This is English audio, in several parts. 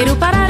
Quero parar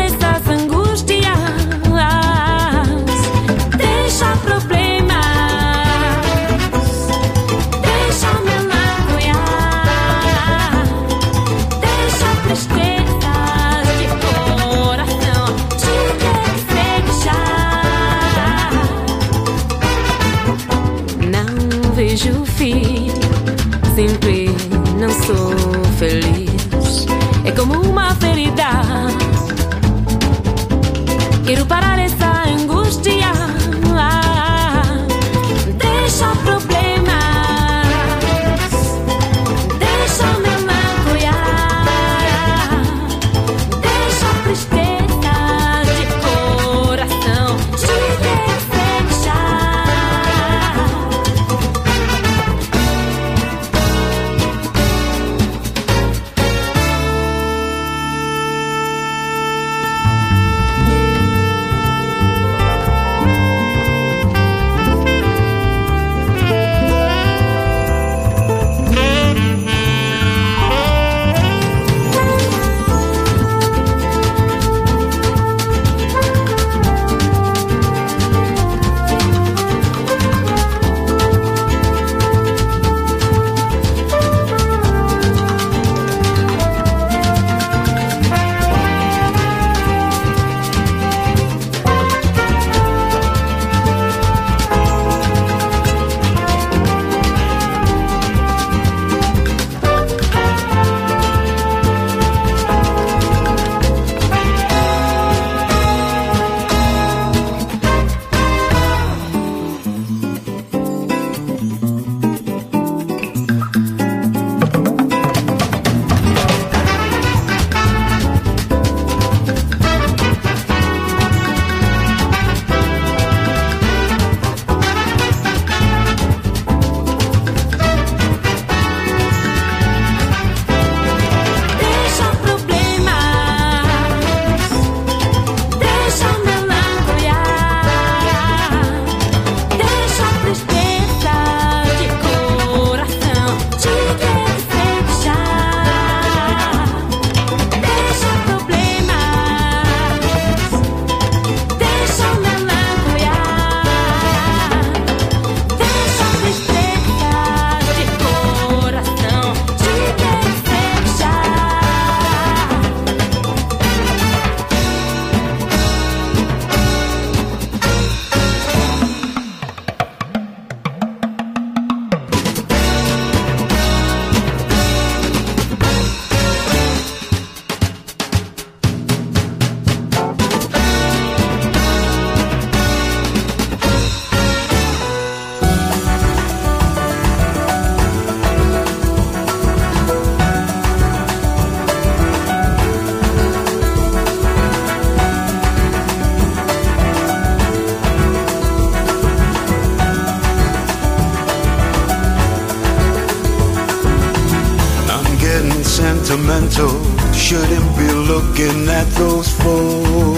sentimental. Shouldn't be looking at those photographs.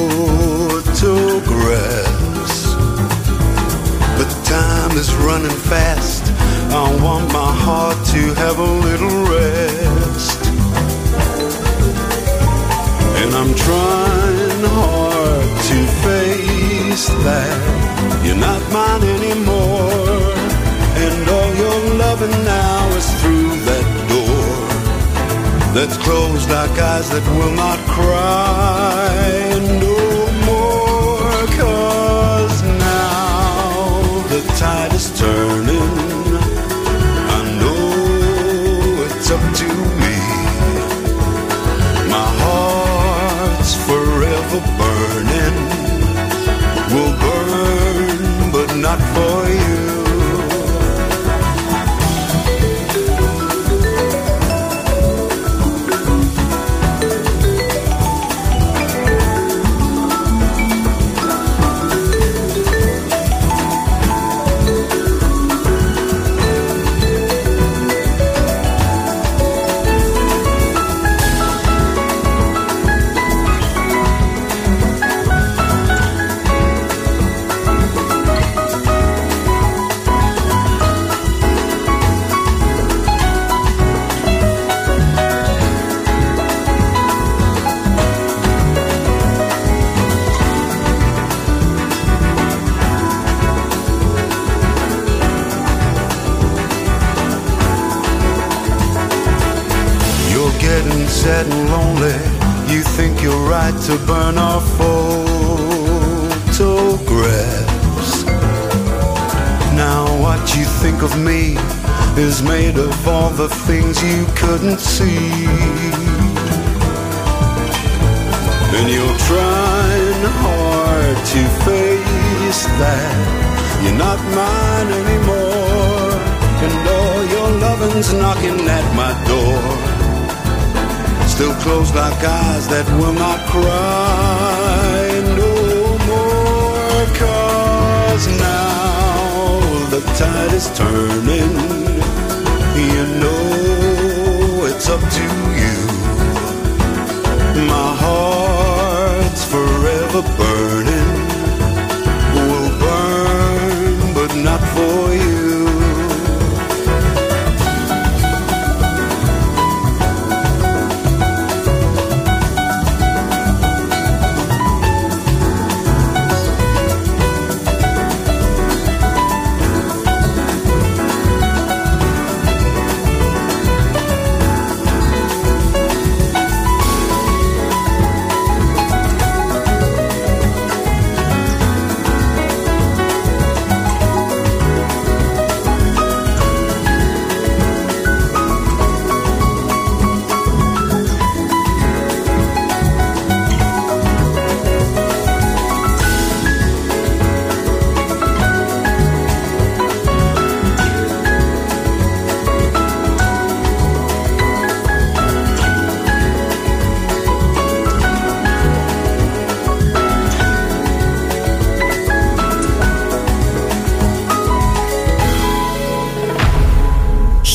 But time is running fast. I want my heart to have a little rest. And I'm trying hard to face that you're not mine anymore. And all your loving now is through that that's closed like eyes that will not cry getting sad and lonely, you think you're right to burn our photographs. Now what you think of me is made of all the things you couldn't see. And you're trying hard to face that you're not mine anymore. And all your loving's knocking at my door. Still closed like eyes that will not cry no more. Cause now the tide is turning. You know it's up to you. My heart's forever burning.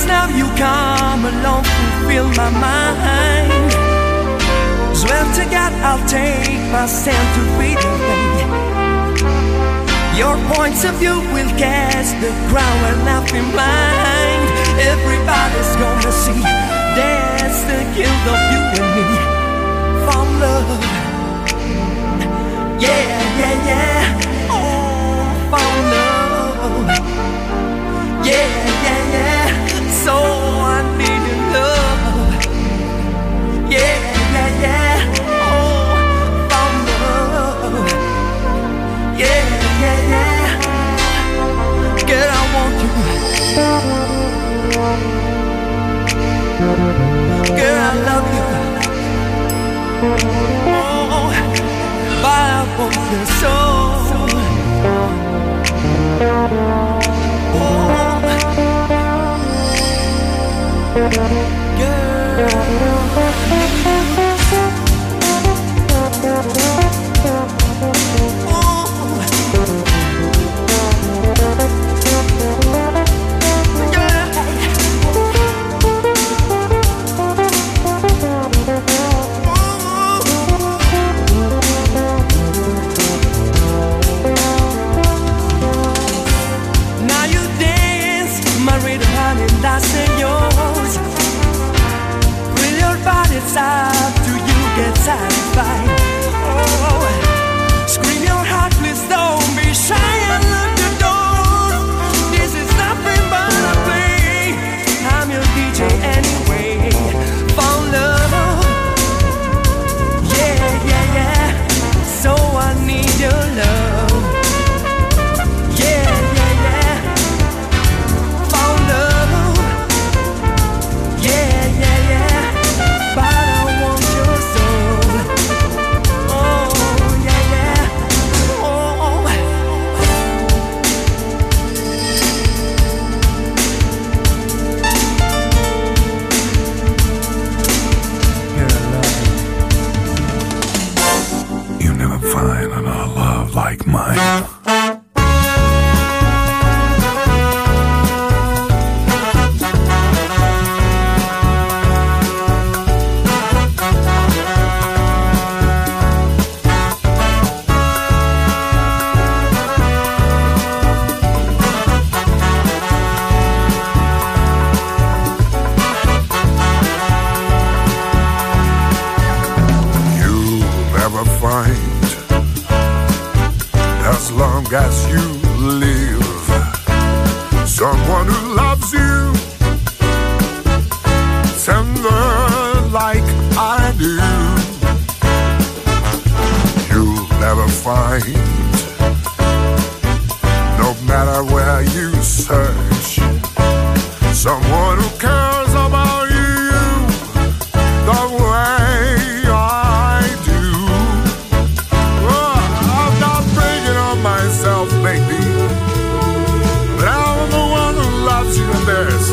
Is now you come along, fulfill my mind. Swear to God, I'll take my stand to your way. Your points of view will cast the ground and I'll be blind. Everybody's gonna see that's the guilt of you and me. From love. Yeah, yeah, yeah. Oh, found love. Yeah. So I need your love. Yeah, yeah, yeah. Oh, found love. Yeah, yeah, yeah. Girl, I want you. Girl, I love you. Oh, but I want you so. Now you else may. But I'm the one who loves you best.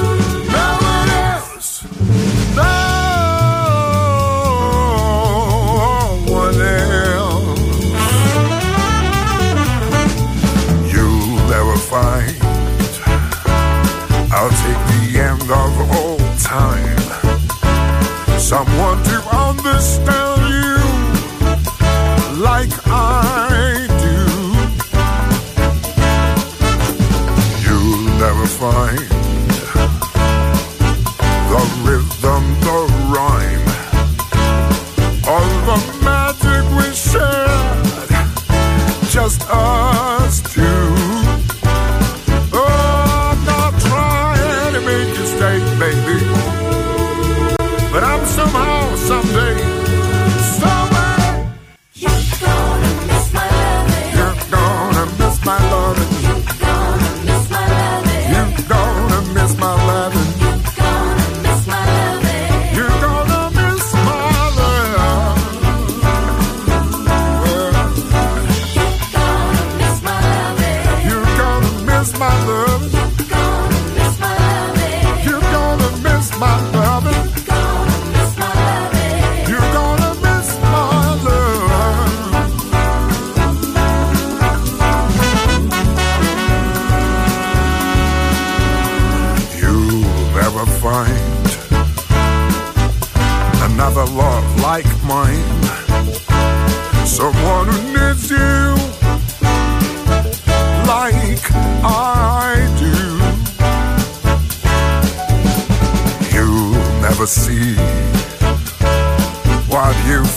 No one else. No one else. You'll never find. I'll take the end of all time. Someone to understand you. see what you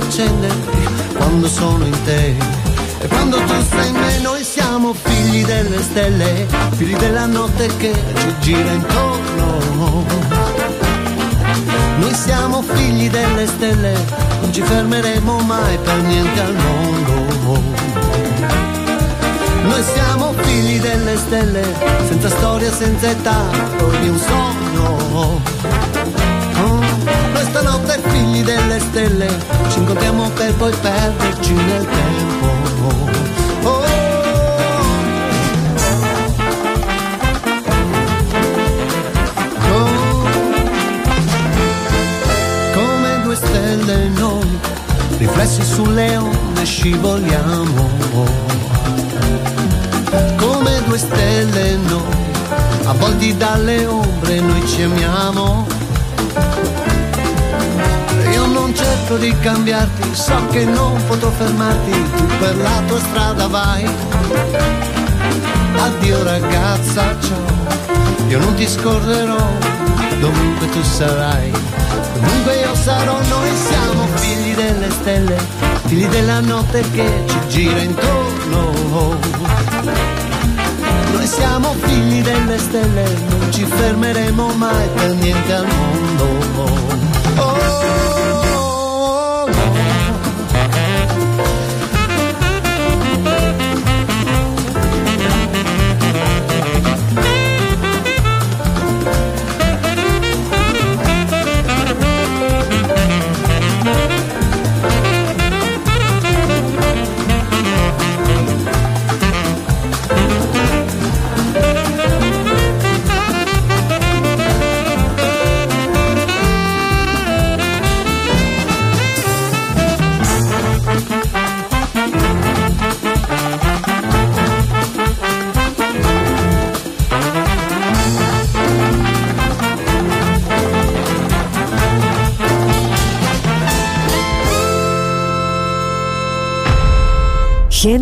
Accende quando sono in te. E quando tu sei in me noi siamo figli delle stelle, figli della notte che ci gira intorno. Noi siamo figli delle stelle, non ci fermeremo mai per niente al mondo. Noi siamo figli delle stelle, senza storia, senza età, ogni un sogno. Figli delle stelle, ci incontriamo per poi perderci nel tempo. Oh, oh, come due stelle noi, riflessi sulle onde scivoliamo. Come due stelle noi, avvolti dalle ombre noi ci amiamo. Cerco di cambiarti, so che non potrò fermarti, tu per la tua strada vai. Addio ragazza, ciao, io non ti scorrerò, dovunque tu sarai. Comunque io sarò, noi siamo figli delle stelle, figli della notte che ci gira intorno. Noi siamo figli delle stelle, non ci fermeremo mai per niente al mondo. Oh.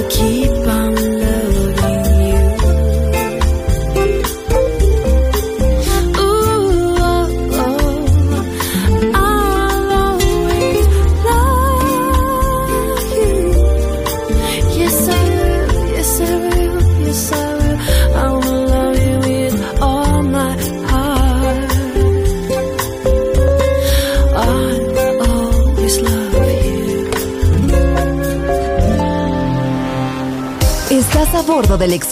aqui.